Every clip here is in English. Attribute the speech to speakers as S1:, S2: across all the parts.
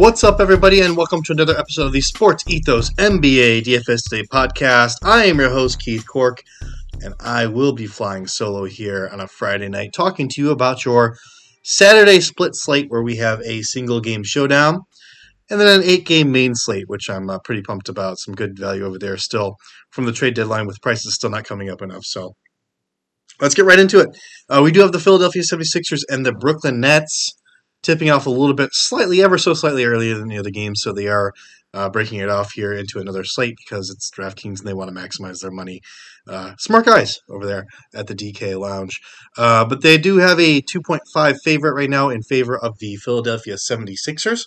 S1: What's up, everybody, and welcome to another episode of the Sports Ethos NBA DFS Today podcast. I am your host, Keith Cork, and I will be flying solo here on a Friday night talking to you about your Saturday split slate where we have a single game showdown and then an eight game main slate, which I'm uh, pretty pumped about. Some good value over there still from the trade deadline with prices still not coming up enough. So let's get right into it. Uh, we do have the Philadelphia 76ers and the Brooklyn Nets tipping off a little bit, slightly, ever so slightly earlier than the other games. So they are uh, breaking it off here into another slate because it's DraftKings and they want to maximize their money. Uh, smart guys over there at the DK Lounge. Uh, but they do have a 2.5 favorite right now in favor of the Philadelphia 76ers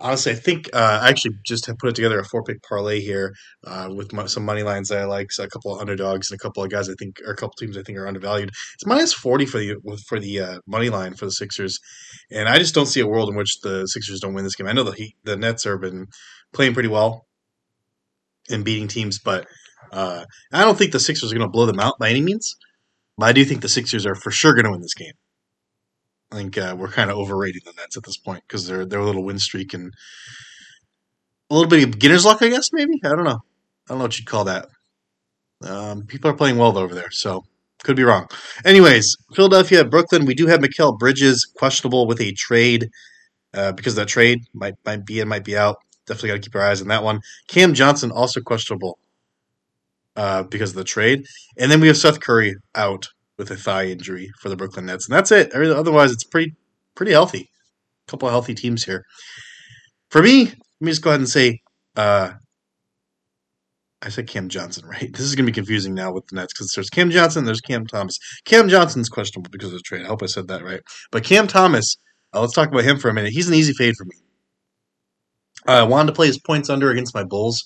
S1: honestly, I think uh, I actually just have put it together a four pick parlay here uh, with my, some money lines that I like, so a couple of underdogs and a couple of guys I think, or a couple teams I think are undervalued. It's minus forty for the for the uh, money line for the Sixers, and I just don't see a world in which the Sixers don't win this game. I know the Heat, the Nets have been playing pretty well and beating teams, but uh, I don't think the Sixers are going to blow them out by any means. But I do think the Sixers are for sure going to win this game. I think uh, we're kind of overrating the Nets at this point because they're they're a little win streak and a little bit of beginner's luck, I guess. Maybe I don't know. I don't know what you'd call that. Um, people are playing well over there, so could be wrong. Anyways, Philadelphia, Brooklyn. We do have Mikal Bridges questionable with a trade uh, because that trade might might be in, might be out. Definitely got to keep our eyes on that one. Cam Johnson also questionable uh, because of the trade, and then we have Seth Curry out with a thigh injury for the Brooklyn Nets, and that's it. Otherwise, it's pretty pretty healthy. A couple of healthy teams here. For me, let me just go ahead and say, uh, I said Cam Johnson, right? This is going to be confusing now with the Nets because there's Cam Johnson, there's Cam Thomas. Cam Johnson's questionable because of the trade. I hope I said that right. But Cam Thomas, uh, let's talk about him for a minute. He's an easy fade for me. I uh, wanted to play his points under against my Bulls.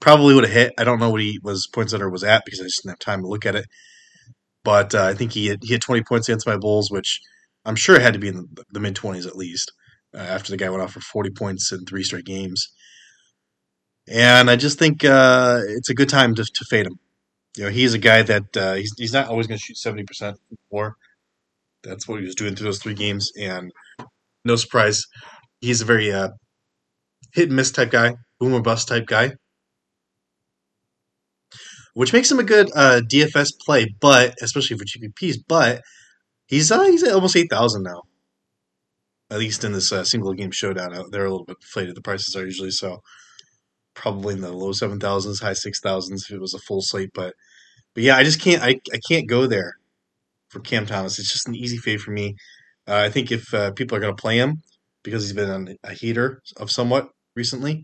S1: Probably would have hit. I don't know what he was points under was at because I just didn't have time to look at it. But uh, I think he had, he had 20 points against my Bulls, which I'm sure had to be in the, the mid 20s at least uh, after the guy went off for 40 points in three straight games. And I just think uh, it's a good time to, to fade him. You know, he's a guy that uh, he's, he's not always going to shoot 70% more. That's what he was doing through those three games. And no surprise, he's a very uh, hit and miss type guy, boom or bust type guy which makes him a good uh, DFS play, but especially for GPPs. But he's uh, he's at almost eight thousand now, at least in this uh, single game showdown. Uh, they're a little bit inflated. The prices are usually so probably in the low seven thousands, high six thousands if it was a full slate. But but yeah, I just can't I, I can't go there for Cam Thomas. It's just an easy fade for me. Uh, I think if uh, people are going to play him because he's been on a heater of somewhat recently,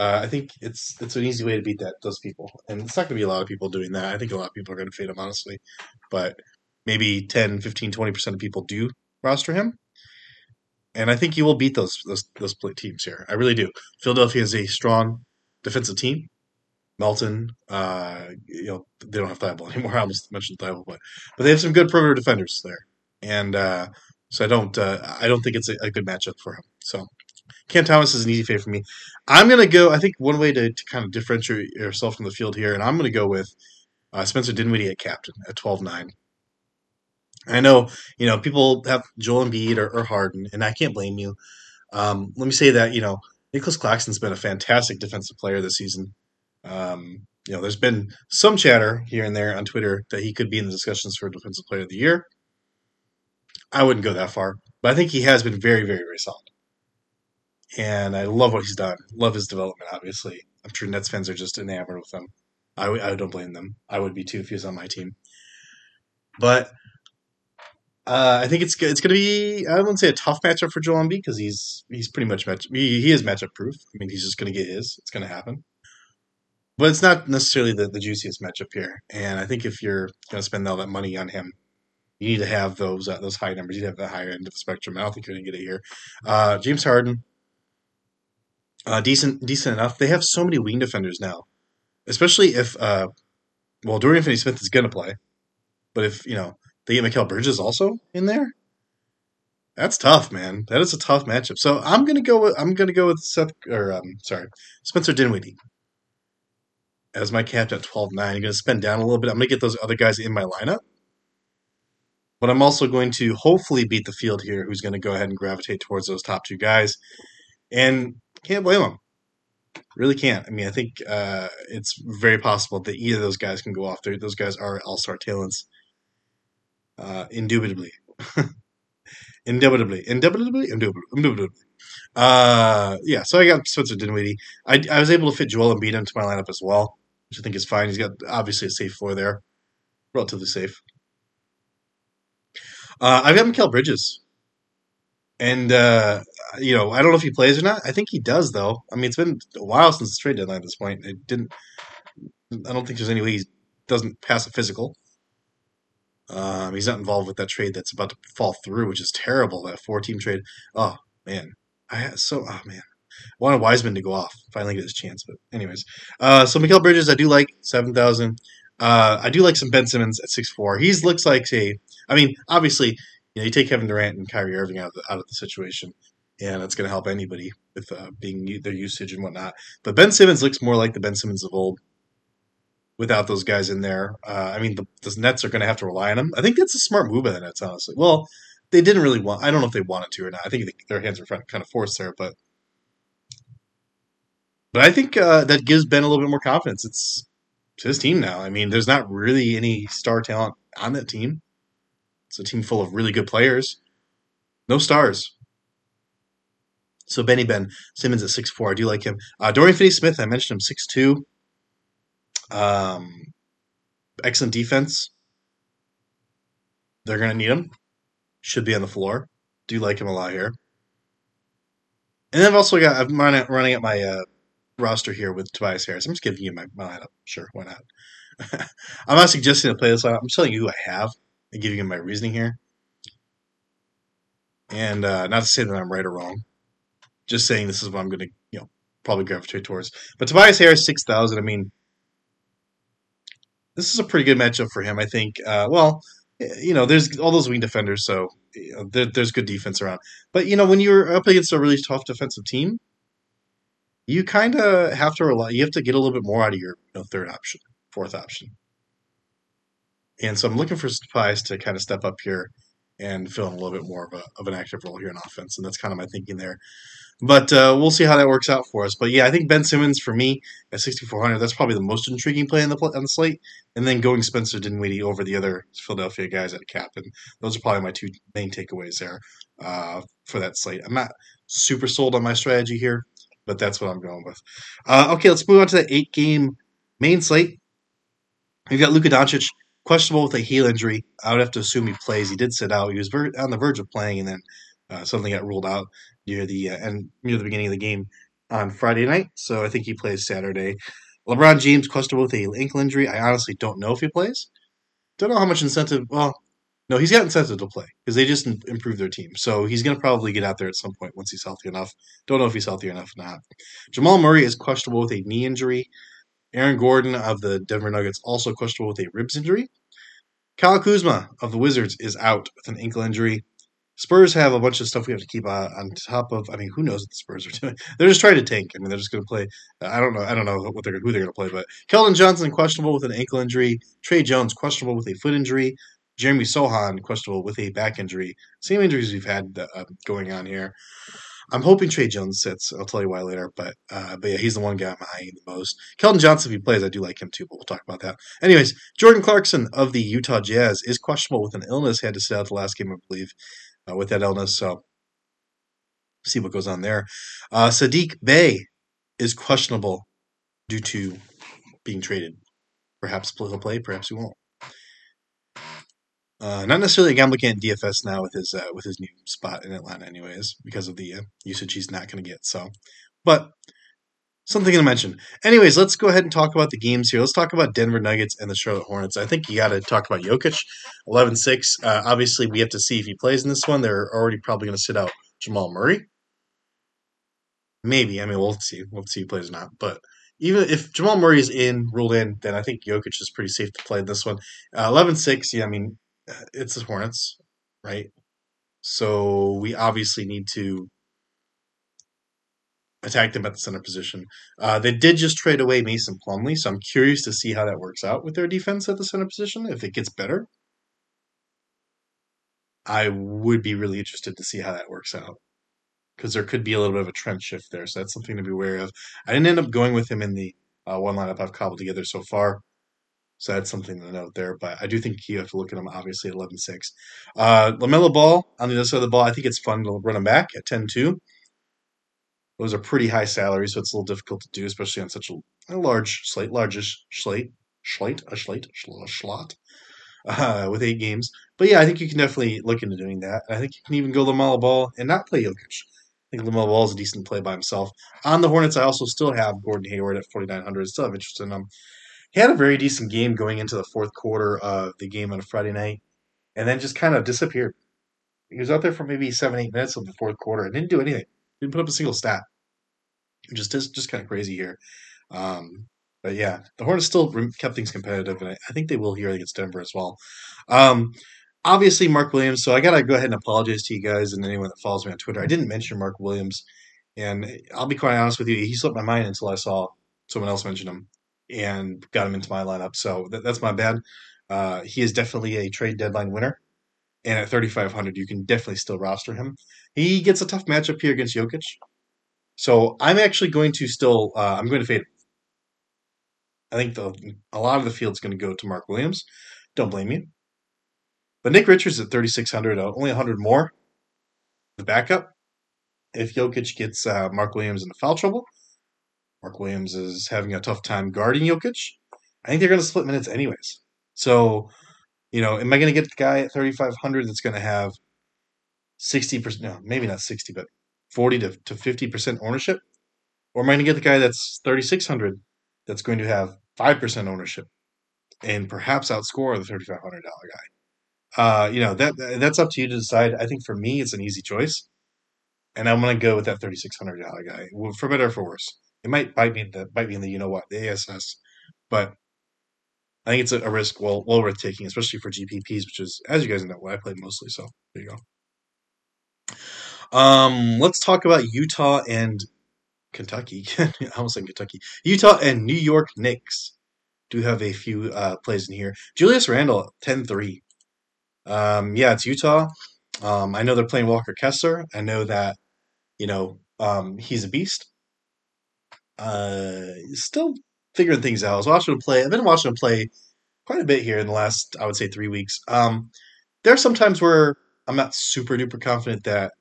S1: uh, I think it's it's an easy way to beat that those people, and it's not going to be a lot of people doing that. I think a lot of people are going to fade him honestly, but maybe 10, 15, 20 percent of people do roster him, and I think he will beat those those those teams here. I really do. Philadelphia is a strong defensive team. Melton, uh, you know, they don't have Thybulle anymore. I almost mentioned Thybulle, but but they have some good perimeter defenders there, and uh, so I don't uh, I don't think it's a, a good matchup for him. So Cam Thomas is an easy fade for me. I'm going to go, I think one way to, to kind of differentiate yourself from the field here, and I'm going to go with uh, Spencer Dinwiddie at captain at 12 9. I know, you know, people have Joel Embiid or, or Harden, and I can't blame you. Um, let me say that, you know, Nicolas Claxton's been a fantastic defensive player this season. Um, you know, there's been some chatter here and there on Twitter that he could be in the discussions for Defensive Player of the Year. I wouldn't go that far, but I think he has been very, very, very solid and I love what he's done. Love his development. Obviously, I'm sure Nets fans are just enamored with him. I, I don't blame them. I would be too if he was on my team. But uh, I think it's it's going to be I wouldn't say a tough matchup for Joel Embiid because he's he's pretty much match he, he is matchup proof. I mean he's just going to get his. It's going to happen. But it's not necessarily the, the juiciest matchup here. And I think if you're going to spend all that money on him, you need to have those uh, those high numbers. You need to have the higher end of the spectrum. I don't think you're going to get it here. Uh, James Harden, uh, decent, decent enough. They have so many wing defenders now, especially if uh, well, Dorian Finney-Smith is going to play, but if you know they get Mikal Bridges also in there, that's tough, man. That is a tough matchup. So I'm gonna go with I'm gonna go with Seth or um, sorry Spencer Dinwiddie as my captain at 12-9. I'm gonna spend down a little bit. I'm gonna get those other guys in my lineup. But I'm also going to hopefully beat the field here, who's going to go ahead and gravitate towards those top two guys. And can't blame them. Really can't. I mean, I think uh, it's very possible that either of those guys can go off. They're, those guys are all star talents. Uh, indubitably. indubitably. Indubitably? Indubitably. Indubitably. Uh, yeah, so I got Spencer Dinwiddie. I, I was able to fit Joel Embiid into my lineup as well, which I think is fine. He's got obviously a safe floor there, relatively safe. Uh, I've got Mikal Bridges. And, uh, you know, I don't know if he plays or not. I think he does, though. I mean, it's been a while since the trade deadline at this point. It didn't, I don't think there's any way he doesn't pass a physical. Um, he's not involved with that trade that's about to fall through, which is terrible. That four team trade. Oh, man. I so, oh, man. I wanted Wiseman to go off, finally get his chance. But, anyways. Uh, so, Mikal Bridges, I do like 7,000. Uh, I do like some Ben Simmons at six four. He looks like a, I mean, obviously, you know, you take Kevin Durant and Kyrie Irving out of the, out of the situation, and it's going to help anybody with uh, being their usage and whatnot. But Ben Simmons looks more like the Ben Simmons of old without those guys in there. Uh, I mean, the, the Nets are going to have to rely on him. I think that's a smart move by the Nets, honestly. Well, they didn't really want. I don't know if they wanted to or not. I think they, their hands were kind of forced there, but but I think uh, that gives Ben a little bit more confidence. It's, it's his team now. I mean, there's not really any star talent on that team. It's a team full of really good players. No stars. So Benny Ben Simmons at six four. I do like him. Uh, Dorian Finney Smith. I mentioned him six two. Um, excellent defense. They're going to need him. Should be on the floor. Do like him a lot here. And I've also got I'm running, at my uh, roster here with Tobias Harris. I'm just giving you my, my lineup. Sure, why not? I'm not suggesting to play this lineup. I'm telling you who I have giving you my reasoning here. And uh, not to say that I'm right or wrong, just saying this is what I'm going to, you know, probably gravitate towards. But Tobias Harris, six thousand. I mean, this is a pretty good matchup for him. I think. Uh, well, you know, there's all those wing defenders, so you know, there, there's good defense around. But you know, when you're up against a really tough defensive team, you kind of have to rely. You have to get a little bit more out of your you know, third option, fourth option. And so I'm looking for Tobias to kind of step up here and fill in a little bit more of, a, of an active role here in offense. And that's kind of my thinking there. But uh, we'll see how that works out for us. But yeah, I think Ben Simmons for me at 6,400, that's probably the most intriguing play on the on the slate. And then going Spencer Dinwiddie over the other Philadelphia guys at cap. And those are probably my two main takeaways there uh, for that slate. I'm not super sold on my strategy here, but that's what I'm going with. Uh, okay, let's move on to the eight game main slate. We've got Luka Doncic questionable with a heel injury. I would have to assume he plays. He did sit out. He was very, on the verge of playing, and then uh, something got ruled out near the uh, and near the beginning of the game on Friday night. So I think he plays Saturday. LeBron James questionable with a ankle injury. I honestly don't know if he plays. Don't know how much incentive. Well, no, he's got incentive to play because they just improved their team. So he's going to probably get out there at some point once he's healthy enough. Don't know if he's healthy enough or not. Jamal Murray is questionable with a knee injury. Aaron Gordon of the Denver Nuggets also questionable with a ribs injury. Kyle Kuzma of the Wizards is out with an ankle injury. Spurs have a bunch of stuff we have to keep uh, on top of. I mean, who knows what the Spurs are doing? They're just trying to tank. I mean, they're just going to play. I don't know. I don't know what they're who they're going to play. But Keldon Johnson questionable with an ankle injury. Tre Jones questionable with a foot injury. Jeremy Sochan questionable with a back injury. Same injuries we've had uh, going on here. I'm hoping Tre Jones sits. I'll tell you why later. But uh, but yeah, he's the one guy I'm eyeing the most. Keldon Johnson, if he plays, I do like him too. But we'll talk about that. Anyways, Jordan Clarkson of the Utah Jazz is questionable with an illness. He had to sit out the last game, I believe, uh, with that illness. So see what goes on there. Uh, Saddiq Bey is questionable due to being traded. Perhaps he'll play, perhaps he won't. Uh, not necessarily a looking at DFS now with his uh, with his new spot in Atlanta, anyways, because of the uh, usage he's not going to get. So, but something to mention. Anyways, let's go ahead and talk about the games here. Let's talk about Denver Nuggets and the Charlotte Hornets. I think you got to talk about Jokic, 11-6. Uh, obviously, we have to see if he plays in this one. They're already probably going to sit out Jamal Murray. Maybe. I mean, we'll see. We'll see if he plays or not. But even if Jamal Murray is in, ruled in, then I think Jokic is pretty safe to play in this one. 11-6, uh, yeah, I mean, it's the Hornets, right? So we obviously need to attack them at the center position. Uh, they did just trade away Mason Plumlee, so I'm curious to see how that works out with their defense at the center position, if it gets better. I would be really interested to see how that works out because there could be a little bit of a trend shift there. So that's something to be aware of. I didn't end up going with him in the uh, one lineup I've cobbled together so far. So that's something to note there. But I do think you have to look at him obviously at 11 6. Uh, LaMelo Ball on the other side of the ball, I think it's fun to run him back at 10 2. Those are pretty high salaries, so it's a little difficult to do, especially on such a, large slate, largest slate, slate, a slate, a slot, uh, with eight games. But yeah, I think you can definitely look into doing that. I think you can even go LaMelo Ball and not play Jokic. I think LaMelo Ball is a decent play by himself. On the Hornets, I also still have Gordon Hayward at 4,900. Still have interest in him. He had a very decent game going into the fourth quarter of the game on a Friday night, and then just kind of disappeared. He was out there for maybe seven, eight minutes of the fourth quarter and didn't do anything. Didn't put up a single stat. Just just, just kind of crazy here. Um, but yeah, the Hornets still kept things competitive, and I think they will here against Denver as well. Um, obviously Mark Williams. So I gotta go ahead and apologize to you guys and anyone that follows me on Twitter. I didn't mention Mark Williams, and I'll be quite honest with you. He slipped my mind until I saw someone else mention him and got him into my lineup. So that, that's my bad. Uh, he is definitely a trade deadline winner, and at 3,500, you can definitely still roster him. He gets a tough matchup here against Jokic. So I'm actually going to still uh, I'm going to fade. I think the, a lot of the field's going to go to Mark Williams. Don't blame me. But Nick Richards at 3,600, uh, only 100 more. The backup, if Jokic gets uh, Mark Williams into foul trouble, Mark Williams is having a tough time guarding Jokic. I think they're going to split minutes anyways. So, you know, am I going to get the guy at 3,500 that's going to have 60%, no, maybe not 60, but 40 to, to 50% ownership? Or am I going to get the guy that's 3,600 that's going to have 5% ownership and perhaps outscore the $3,500 guy? Uh, you know that that's up to you to decide. I think for me, it's an easy choice, and I'm going to go with that thirty six hundred dollar guy, for better or for worse. It might bite me in the bite in the you know what the ASS, but I think it's a, a risk well well worth taking, especially for GPPs, which is as you guys know what I play mostly. So there you go. Um, let's talk about Utah and Kentucky. I almost said Kentucky. Utah and New York Knicks do have a few uh, plays in here. Julius Randle 10-3. Um, yeah, it's Utah. Um, I know they're playing Walker Kessler. I know that, you know, um, he's a beast. Uh, still figuring things out. I was watching him play. I've been watching him play quite a bit here in the last, I would say, three weeks. Um, there are some times where I'm not super duper confident that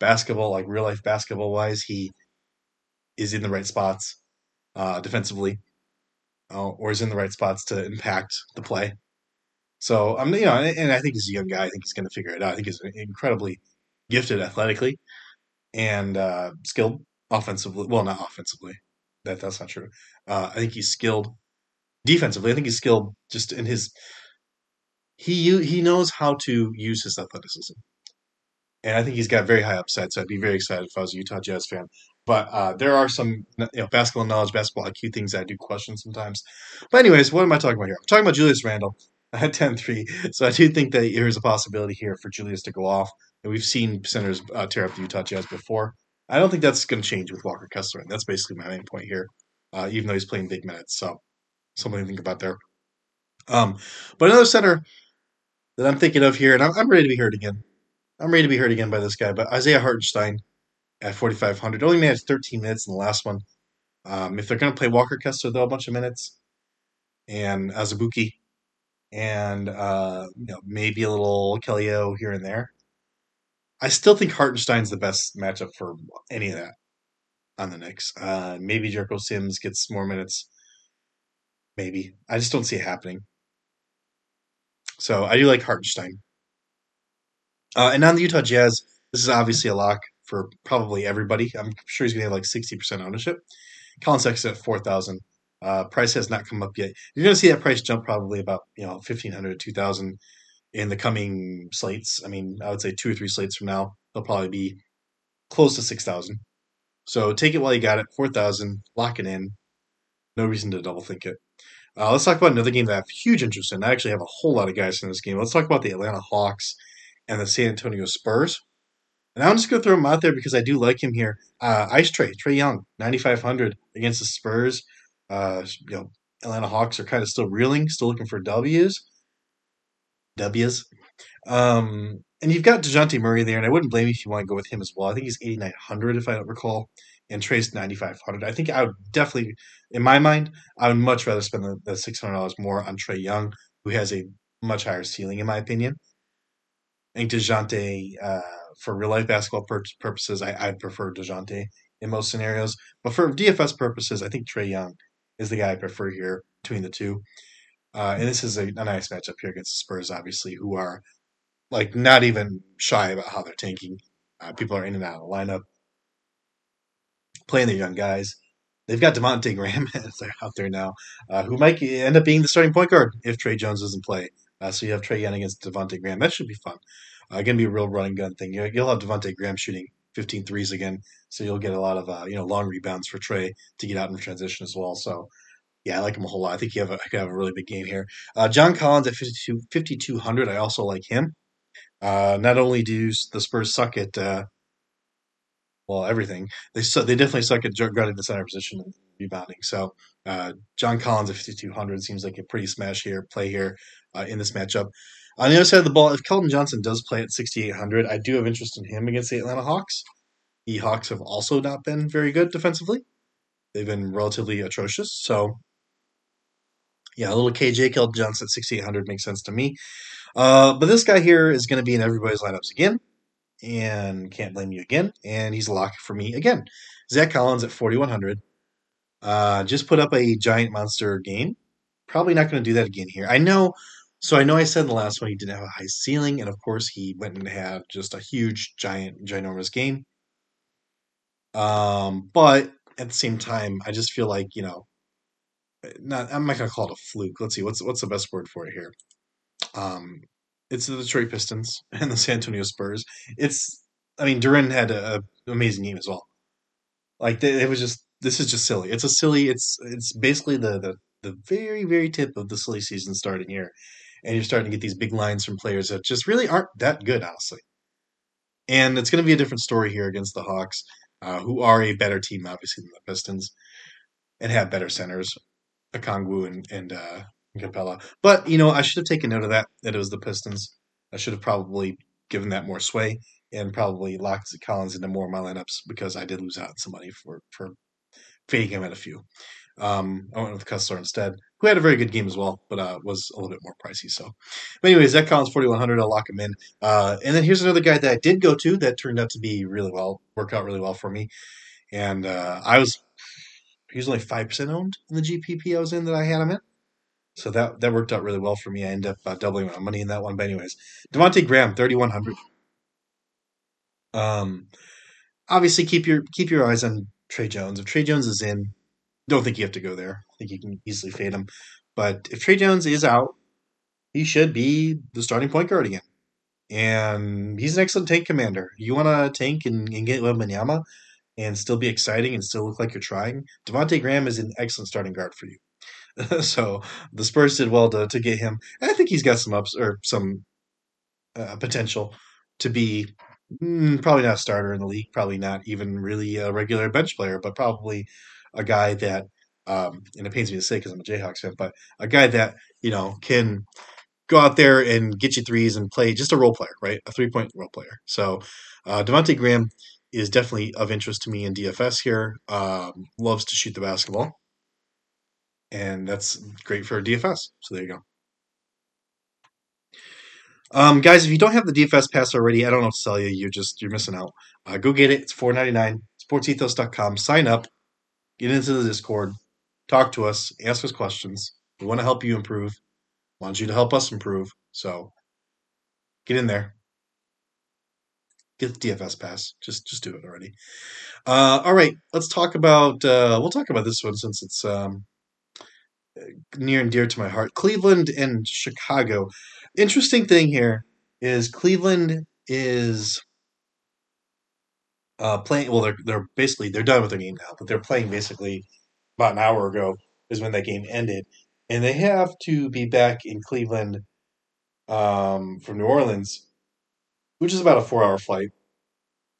S1: basketball, like real life basketball wise, he is in the right spots uh, defensively, uh, or is in the right spots to impact the play. So I'm, you know, and I think he's a young guy. I think he's going to figure it out. I think he's incredibly gifted athletically and uh, skilled offensively. Well, not offensively. That that's not true. Uh, I think he's skilled defensively. I think he's skilled just in his. He he knows how to use his athleticism, and I think he's got very high upside. So I'd be very excited if I was a Utah Jazz fan. But uh, there are some you know basketball knowledge, basketball IQ things I do question sometimes. But anyways, what am I talking about here? I'm talking about Julius Randle at 10 3. So I do think that there's a possibility here for Julius to go off. And we've seen centers uh, tear up the Utah Jazz before. I don't think that's going to change with Walker Kessler. And that's basically my main point here, uh, even though he's playing big minutes. So something to think about there. Um, but another center that I'm thinking of here, and I'm, I'm, ready to be heard again. I'm ready to be heard again by this guy, but Isaiah Hartenstein at 4,500 only managed 13 minutes in the last one. Um, if they're going to play Walker Kessler, though, a bunch of minutes, and Azubuike, and uh, you know maybe a little Kellyo here and there. I still think Hartenstein's the best matchup for any of that on the Knicks. Uh, maybe Jericho Sims gets more minutes. Maybe I just don't see it happening. So I do like Hartenstein. Uh, and on the Utah Jazz, this is obviously a lock for probably everybody. I'm sure he's going to have like 60% ownership. Collin Sexton at 4,000. Uh, price has not come up yet. You're going to see that price jump probably about you know 1500 to 2000 in the coming slates. I mean, I would say two or three slates from now, they'll probably be close to 6000. So take it while you got it, 4000, lock it in. No reason to double think it. Uh, let's talk about another game that I have huge interest in. I actually have a whole lot of guys in this game. Let's talk about the Atlanta Hawks and the San Antonio Spurs. And I'm just going to throw him out there because I do like him here. Uh, Ice Trae, Trey Young, 9,500 against the Spurs. Uh, you know, Atlanta Hawks are kind of still reeling, still looking for W's. W's. Um, and you've got Dejounte Murray there, and I wouldn't blame you if you want to go with him as well. I think he's 8,900 if I don't recall, and Trae's 9,500. I think I would definitely, in my mind, I would much rather spend the, the $600 more on Trae Young, who has a much higher ceiling, in my opinion. I think Dejounte, uh, for real life basketball pur- purposes, I, I prefer Dejounte in most scenarios. But for DFS purposes, I think Trae Young is the guy I prefer here between the two. Uh, and this is a, a nice matchup here against the Spurs, obviously, who are like not even shy about how they're tanking. Uh, people are in and out of the lineup, playing their young guys. They've got Devonte Graham out there now, uh, who might end up being the starting point guard if Tre Jones doesn't play. Uh, so you have Trae Young against Devonte Graham. That should be fun. Uh, going to be a real running gun thing. You'll have Devonte Graham shooting 15 threes again, so you'll get a lot of uh, you know long rebounds for Trey to get out in transition as well. So yeah, I like him a whole lot. I think you have a, could have a really big game here. Uh, John Collins at 5,200. I also like him. Uh, not only do the Spurs suck at uh, well everything, they su- they definitely suck at guarding the center position and rebounding. So uh, John Collins at 5,200 seems like a pretty smash here play here uh, in this matchup. On the other side of the ball, if Keldon Johnson does play at 6,800, I do have interest in him against the Atlanta Hawks. The Hawks have also not been very good defensively. They've been relatively atrocious. So, yeah, a little KJ Keldon Johnson at 6,800 makes sense to me. Uh, but this guy here is going to be in everybody's lineups again, and can't blame you again. And he's a lock for me again. Zach Collins at 4,100. Uh, just put up a giant monster game. Probably not going to do that again here. I know. So I know I said in the last one he didn't have a high ceiling, and of course he went and had just a huge, giant, ginormous game. Um, but at the same time, I just feel like you know, not I'm not gonna call it a fluke. Let's see what's what's the best word for it here. Um, it's the Detroit Pistons and the San Antonio Spurs. It's I mean Duren had an amazing game as well. Like it was just this is just silly. It's a silly. It's it's basically the the the very very tip of the silly season starting here, and you're starting to get these big lines from players that just really aren't that good, honestly. And it's going to be a different story here against the Hawks, uh, who are a better team obviously than the Pistons, and have better centers, Okongwu and and uh, Capela. But you know, I should have taken note of that. That it was the Pistons. I should have probably given that more sway and probably locked Collins into more of my lineups because I did lose out some money for for fading him at a few. Um, I went with Kessler instead, who had a very good game as well, but uh, was a little bit more pricey. So, but anyways, Zach Collins, 4,100, I'll lock him in. Uh, and then here's another guy that I did go to that turned out to be really well, work out really well for me. And uh, I was, he was only 5% owned in the GPP I was in that I had him in. So that that worked out really well for me. I ended up uh, doubling my money in that one. But anyways, Devonte Graham, thirty one hundred. Um, obviously keep your keep your eyes on Tre Jones. If Tre Jones is in, don't think you have to go there. I think you can easily fade him. But if Tre Jones is out, he should be the starting point guard again. And he's an excellent tank commander. You want to tank and, and get Wembanyama and still be exciting and still look like you're trying. Devonte Graham is an excellent starting guard for you. so the Spurs did well to, to get him. And I think he's got some ups or some uh, potential to be mm, probably not a starter in the league, probably not even really a regular bench player, but probably a guy that, um, and it pains me to say because I'm a Jayhawks fan, but a guy that you know can go out there and get you threes and play just a role player, right? A three point role player. So uh, Devonte Graham is definitely of interest to me in DFS here. Um, loves to shoot the basketball and that's great for DFS. So there you go. Um, guys, if you don't have the DFS pass already, I don't know what to tell you. You're just you're missing out. Uh, go get it. It's four ninety nine. Sportsethos.com. Sign up. Get into the Discord. Talk to us. Ask us questions. We want to help you improve. Want you to help us improve. So get in there. Get DFS pass. Just just do it already. Uh, all right, let's talk about. Uh, we'll talk about this one since it's um, near and dear to my heart. Cleveland and Chicago. Interesting thing here is Cleveland is uh, playing. Well, they're they're basically they're done with their game now, but they're playing basically about an hour ago is when that game ended, and they have to be back in Cleveland um, from New Orleans, which is about a four-hour flight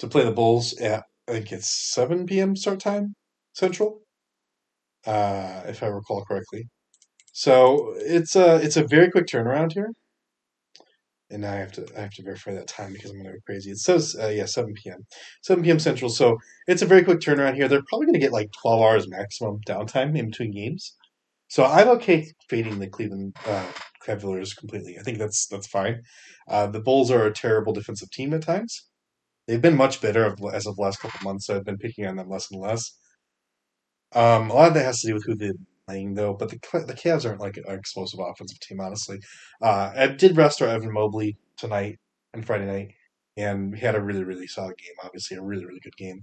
S1: to play the Bulls at I think it's seven p.m. start time Central uh, if I recall correctly. So it's a it's a very quick turnaround here, and now I have to I have to verify that time because I'm gonna go crazy. It says uh, yeah 7 p.m. 7 p.m. Central, so it's a very quick turnaround here. They're probably gonna get like 12 hours maximum downtime in between games, so I'm okay fading the Cleveland uh, Cavaliers completely. I think that's that's fine. Uh, the Bulls are a terrible defensive team at times. They've been much better as of the last couple months, so I've been picking on them less and less. Um, a lot of that has to do with who they're playing, though. But the the Cavs aren't like an explosive offensive team, honestly. Uh, I did rest our Evan Mobley tonight and Friday night, and we had a really really solid game. Obviously, a really really good game.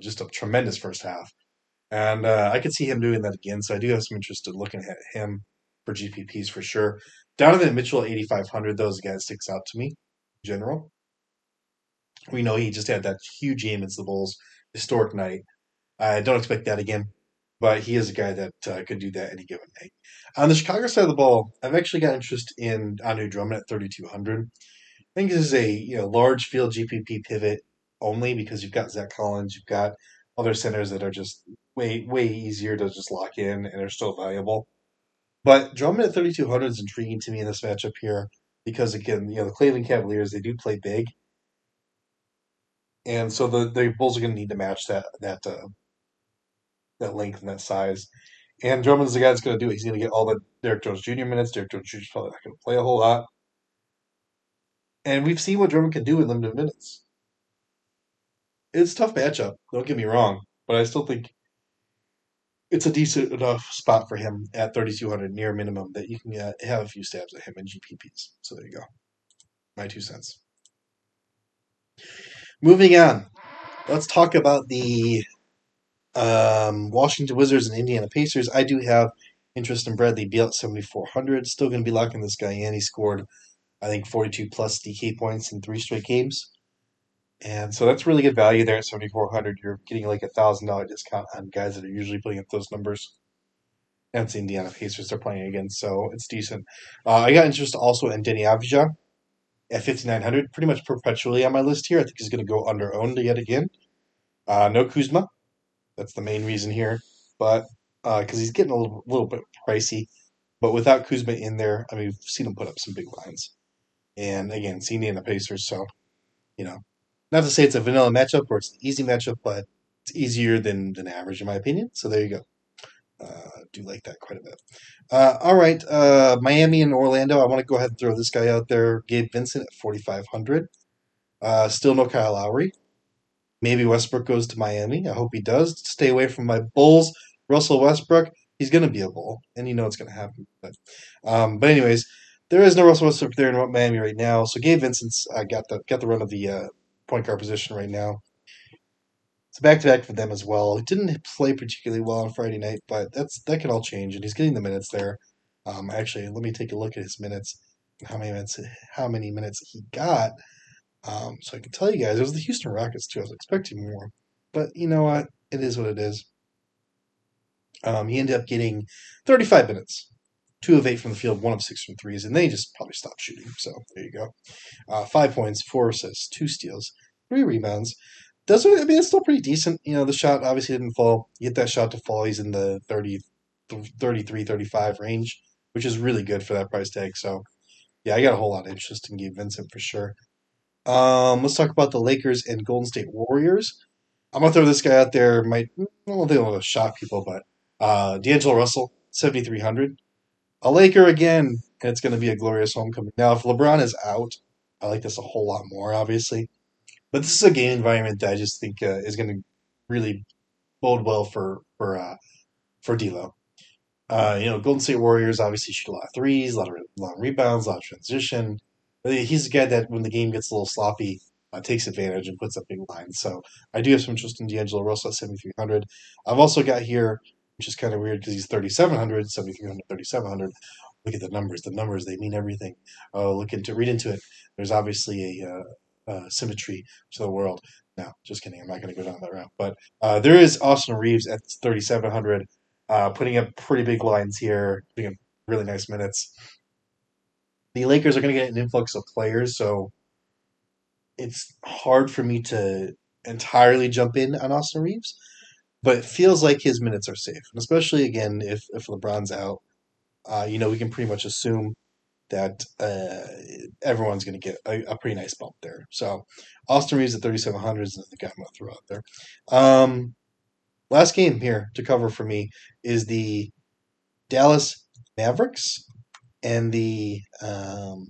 S1: Just a tremendous first half, and uh, I could see him doing that again. So I do have some interest in looking at him for GPPs for sure. Donovan Mitchell, 8,500, those guys sticks out to me in general. We know he just had that huge game against the Bulls, historic night. I don't expect that again, but he is a guy that uh, could do that any given night. On the Chicago side of the ball, I've actually got interest in Andre Drummond at 3,200. I think this is a you know large field GPP pivot only because you've got Zach Collins, you've got other centers that are just way way easier to just lock in and are still valuable. But Drummond at 3,200 is intriguing to me in this matchup here because again, you know the Cleveland Cavaliers they do play big, and so the the Bulls are going to need to match that that uh, that length and that size. And Drummond's the guy that's going to do it. He's going to get all the Derrick Jones Jr. minutes. Derrick Jones Jr. is probably not going to play a whole lot. And we've seen what Drummond can do in limited minutes. It's tough matchup. Don't get me wrong, but I still think it's a decent enough spot for him at 3,200 near minimum that you can uh, have a few stabs at him in GPPs. So there you go. My two cents. Moving on, let's talk about the um, Washington Wizards and Indiana Pacers. I do have interest in Bradley Beal at 7,400. Still going to be locking this guy in. He scored, I think, 42 plus DK points in three straight games. And so that's really good value there at 7,400. You're getting like a $1,000 discount on guys that are usually putting up those numbers. And it's the Indiana Pacers they're playing against, so it's decent. Uh, I got interest also in Deni Avdija at 5,900, pretty much perpetually on my list here. I think he's going to go under owned yet again. Uh, no Kuzma. That's the main reason here. But because uh, he's getting a little, little, bit pricey. But without Kuzma in there, I mean, we've seen him put up some big lines. And again, seen in the Pacers, so, you know, not to say it's a vanilla matchup or it's an easy matchup, but it's easier than, than average, in my opinion. So there you go. Uh, do like that quite a bit. Uh, all right, uh, Miami and Orlando. I want to go ahead and throw this guy out there. Gabe Vincent at 4,500. Uh, still no Kyle Lowry. Maybe Westbrook goes to Miami. I hope he does. Stay away from my Bulls. Russell Westbrook. He's going to be a Bull, and you know it's going to happen. But, um, but anyways, there is no Russell Westbrook there in Miami right now. So Gabe Vincent's uh, got the got the run of the uh, point guard position right now. It's back to back for them as well. He didn't play particularly well on Friday night, but that's that can all change, and he's getting the minutes there. Um, actually, let me take a look at his minutes, how many minutes, how many minutes he got, um, so I can tell you guys. It was the Houston Rockets too. I was expecting more, but you know what? It is what it is. Um, he ended up getting 35 minutes, two of eight from the field, one of six from threes, and then he just probably stopped shooting. So there you go. Uh, five points, four assists, two steals, three rebounds does I mean it's still pretty decent. You know, the shot obviously didn't fall. You get that shot to fall, he's in the 30, 33, 35 range, which is really good for that price tag. So, yeah, I got a whole lot of interest in Gabe Vincent for sure. Um, let's talk about the Lakers and Golden State Warriors. I'm gonna throw this guy out there. Might I don't think it'll shock people, but uh, D'Angelo Russell, 7,300. A Laker again, and it's going to be a glorious homecoming. Now, if LeBron is out, I like this a whole lot more, obviously. But this is a game environment that I just think uh, is going to really bode well for for uh, for D'Lo. Uh, you know, Golden State Warriors obviously shoot a lot of threes, a lot of long rebounds, a lot of transition. He's a guy that when the game gets a little sloppy, uh, takes advantage and puts up big lines. So I do have some interest in D'Angelo Russell at 7,300. I've also got here, which is kind of weird because he's 3,700, 7,300, 3,700. Look at the numbers. The numbers, they mean everything. Oh, look into, read into it. There's obviously a, uh, uh, symmetry to the world. No, just kidding. I'm not going to go down that route. But uh, there is Austin Reaves at 3,700, uh, putting up pretty big lines here, putting up really nice minutes. The Lakers are going to get an influx of players, so it's hard for me to entirely jump in on Austin Reaves, but it feels like his minutes are safe, and especially again if if LeBron's out, uh, you know we can pretty much assume that uh, everyone's going to get a, a, pretty nice bump there. So Austin Reaves at 3,700 is the guy I'm going to throw out there. Um, last game here to cover for me is the Dallas Mavericks and the um,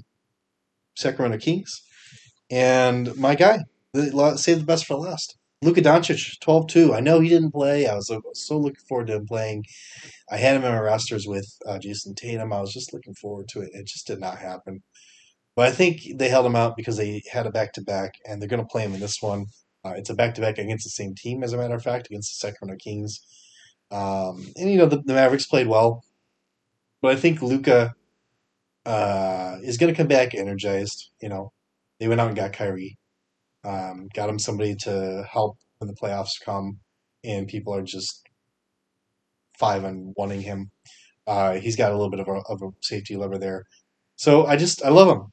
S1: Sacramento Kings. And my guy, save the best for last. Luka Doncic, 12 2. I know he didn't play. I was so looking forward to him playing. I had him in my rosters with uh, Jayson Tatum. I was just looking forward to it. It just did not happen. But I think they held him out because they had a back to back, and they're going to play him in this one. Uh, it's a back to back against the same team, as a matter of fact, against the Sacramento Kings. Um, and, you know, the, the, Mavericks played well. But I think Luka uh, is going to come back energized. You know, they went out and got Kyrie, um, got him somebody to help when the playoffs come, and people are just five and wanting him. Uh, he's got a little bit of a, of a safety lever there. So I just I love him.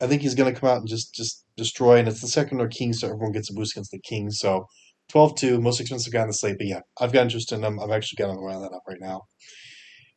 S1: I think he's going to come out and just just destroy. And it's the second or Kings, so everyone gets a boost against the Kings. So 12-2, most expensive guy on the slate. But yeah, I've got interest in him. I've actually got him around that up right now.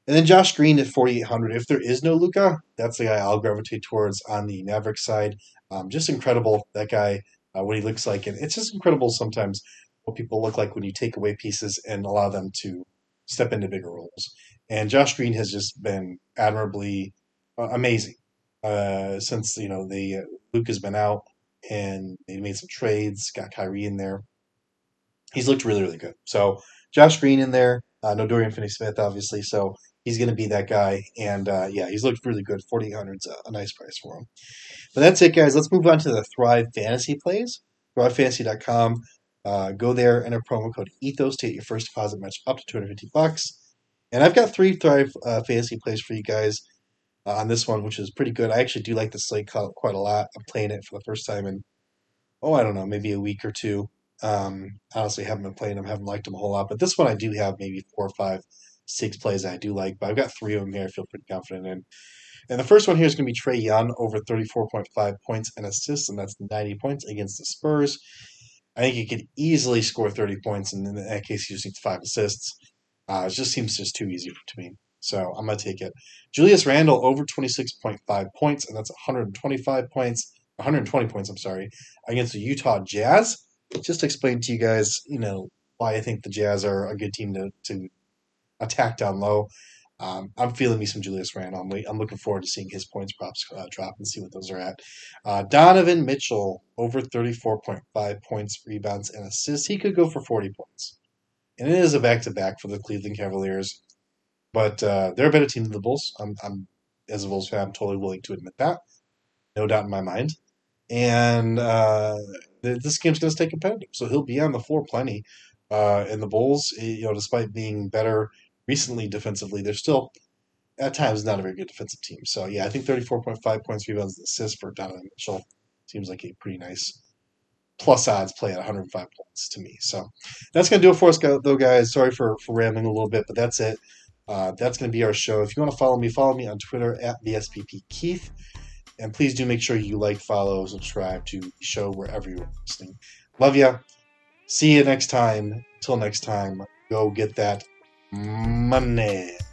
S1: And then Josh Green at 4,800. If there is no Luka, that's the guy I'll gravitate towards on the Maverick side. Um, just incredible, that guy, uh, what he looks like. And it's just incredible sometimes what people look like when you take away pieces and allow them to step into bigger roles. And Josh Green has just been admirably uh, amazing uh, since you know the uh, Luke has been out and they made some trades, got Kyrie in there. He's looked really really good. So Josh Green in there, uh, no Dorian Finney-Smith obviously, so he's going to be that guy. And uh, yeah, he's looked really good. Forty hundred's a, a nice price for him. But that's it, guys. Let's move on to the Thrive Fantasy plays. ThriveFantasy.com. Uh, go there, enter promo code Ethos to get your first deposit match up to 250 bucks. And I've got three Thrive uh, fantasy plays for you guys uh, on this one, which is pretty good. I actually do like the slate quite a lot. I'm playing it for the first time in, oh, I don't know, maybe a week or two. Um, honestly, haven't been playing them, haven't liked them a whole lot. But this one I do have maybe four or five, six plays I do like. But I've got three of them here I feel pretty confident in. And the first one here is going to be Trae Young over 34.5 points and assists, and that's 90 points against the Spurs. I think he could easily score 30 points, and in that case, he just needs five assists. Uh, it just seems just too easy to me. So I'm going to take it. Julius Randle over 26.5 points, and that's 125 points, 120 points, I'm sorry, against the Utah Jazz. Just explain to you guys, you know, why I think the Jazz are a good team to, to attack down low. Um, I'm feeling me some Julius Randle. I'm, I'm, looking forward to seeing his points props uh, drop and see what those are at. Uh, Donovan Mitchell over 34.5 points, rebounds, and assists. He could go for 40 points, and it is a back to back for the Cleveland Cavaliers. But uh, they're a better team than the Bulls. I'm, I'm, as a Bulls fan, I'm totally willing to admit that. No doubt in my mind. And uh, this game's going to stay competitive, so he'll be on the floor plenty. Uh, and the Bulls, you know, despite being better recently defensively, they're still at times not a very good defensive team. So yeah, I think 34.5 points, rebounds, assists for Donovan Mitchell seems like a pretty nice plus odds play at 105 points to me. So that's going to do it for us, though, guys. Sorry for, for rambling a little bit, but that's it. Uh, that's going to be our show. If you want to follow me, follow me on Twitter at SPP Keith. And please do make sure you like, follow, subscribe to the show wherever you're listening. Love ya. See you next time. Till next time, go get that money.